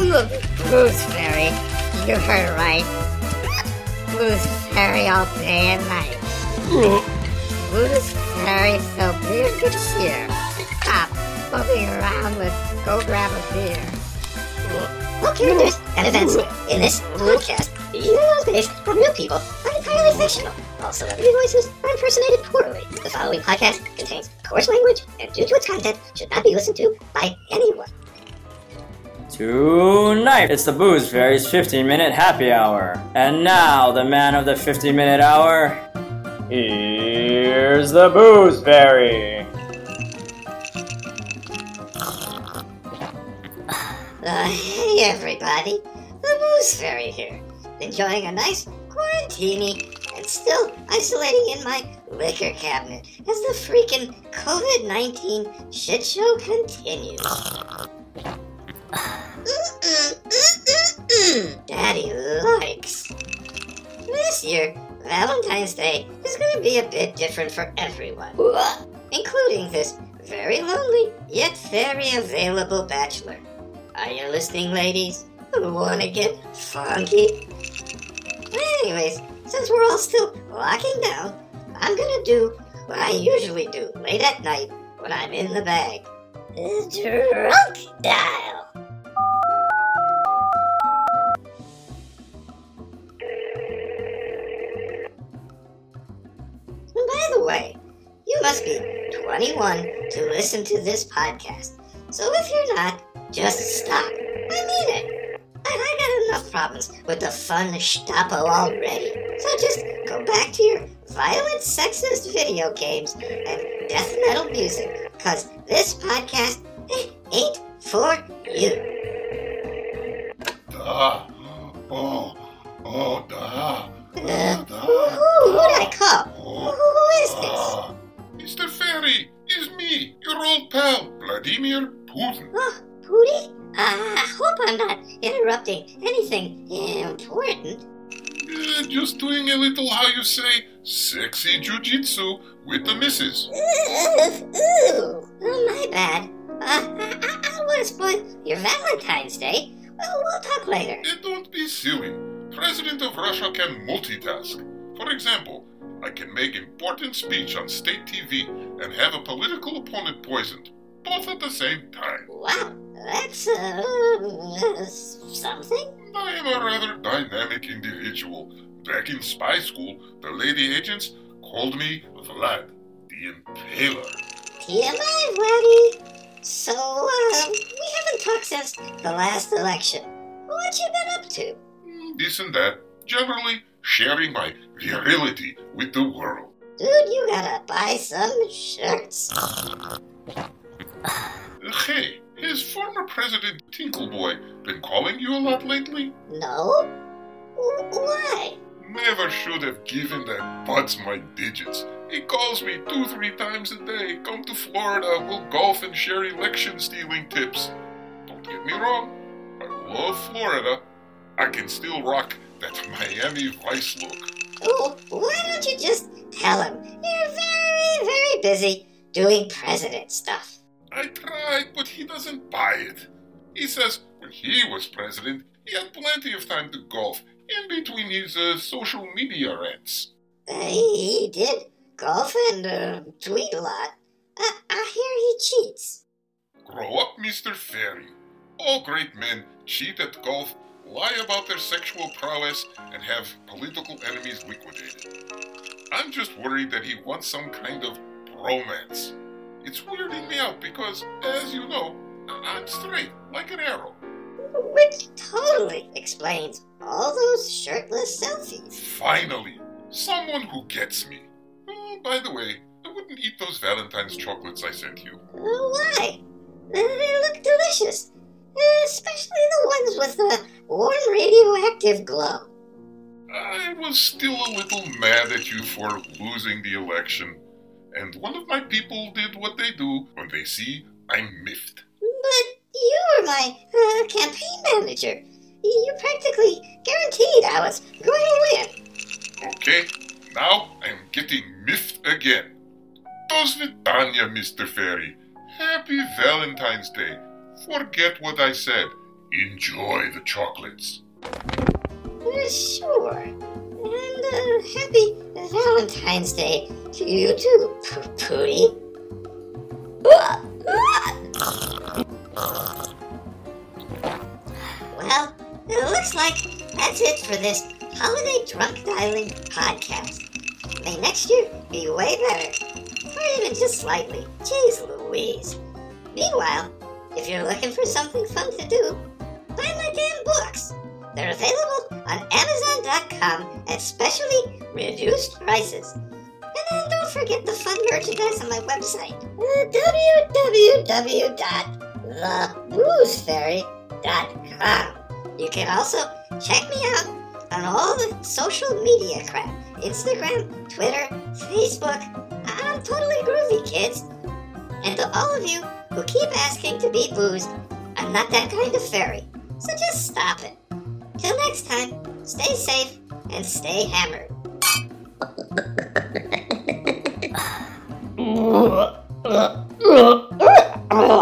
I'm the Booze Fairy. You heard right. Booze Fairy all day and night. Booze Fairy so beer good cheer. Stop bumping around, let's go grab a beer. All characters and events in this podcast, even those based on real people, are entirely fictional. All celebrity voices are impersonated poorly. The following podcast contains coarse language and, due to its content, should not be listened to by anyone. Tonight, it's the Booze Fairy's 15 minute happy hour. And now, the man of the 15 minute hour. Here's the Booze Fairy. Uh, hey everybody, the Booze Fairy here, enjoying a nice quarantini and still isolating in my liquor cabinet as the freaking COVID 19 shit show continues. Daddy likes. This year, Valentine's Day is going to be a bit different for everyone, including this very lonely yet very available bachelor. Are you listening, ladies? Want to get funky? Anyways, since we're all still locking down, I'm gonna do what I usually do late at night when I'm in the bag. Drunk dial. 21 to listen to this podcast. So if you're not, just stop. I mean it. And I got enough problems with the fun Gestapo already. So just go back to your violent, sexist video games and death metal music, because this podcast eh, ain't for you. Da. Oh, oh, da. Uh, Da, who, who, who'd I call? Pal, Vladimir Putin. Oh, Pootie? I hope I'm not interrupting anything important. Uh, just doing a little, how you say, sexy jujitsu with the missus. Ooh, ooh, oh, my bad. Uh, I, I, I don't want to spoil your Valentine's Day. Well, we'll talk later. Uh, don't be silly. President of Russia can multitask. For example, I can make important speech on state TV and have a political opponent poisoned, both at the same time. Wow, that's uh, something. I am a rather dynamic individual. Back in spy school, the lady agents called me Vlad, the Impaler. TMI, Vladdy. So, uh, we haven't talked since the last election. What you been up to? Mm, This and that, generally sharing my virility with the world. Dude, you gotta buy some shirts. Hey, has former President Tinkleboy been calling you a lot lately? No? Why? Never should have given that Buds my digits. He calls me two, three times a day. Come to Florida, we'll golf and share election stealing tips. Don't get me wrong, I love Florida. I can still rock that Miami Vice look. Oh, why don't you just tell him you're very, very busy doing president stuff? I tried, but he doesn't buy it. He says when he was president, he had plenty of time to golf in between his uh, social media rants. Uh, he, he did golf and uh, tweet a lot. I, I hear he cheats. Grow up, Mr. Fairy. All great men cheat at golf, lie about their sexual prowess, and have political enemies liquidated. I'm just worried that he wants some kind of romance. It's weirding me out because, as you know, I'm straight, like an arrow. Which totally explains all those shirtless selfies. Finally, someone who gets me. Oh, by the way, I wouldn't eat those Valentine's chocolates I sent you. Why? They look delicious. Especially the ones with the warm radioactive glow. I was still a little mad at you for losing the election, and one of my people did what they do when they see I'm miffed. But you were my uh, campaign manager. You practically guaranteed I was going to win. Okay, now I'm getting miffed again. Do svidaniya, Mr. Fairy. Happy Valentine's Day. Forget what I said. Enjoy the chocolates. Uh, sure. And uh, happy Valentine's Day to you too, P- Pootie. Well, it looks like that's it for this holiday drunk dialing podcast. May next year be way better, or even just slightly. Jeez Louise. Meanwhile, if you're looking for something fun to do, buy my damn books. They're available on Amazon.com at specially reduced prices. And then don't forget the fun merchandise on my website, www.theboozefairy.com. You can also check me out on all the social media crap Instagram, Twitter, Facebook. I'm totally groovy, kids. And to all of you who keep asking to be boozed. I'm not that kind of fairy, so just stop it. Till next time, stay safe and stay hammered.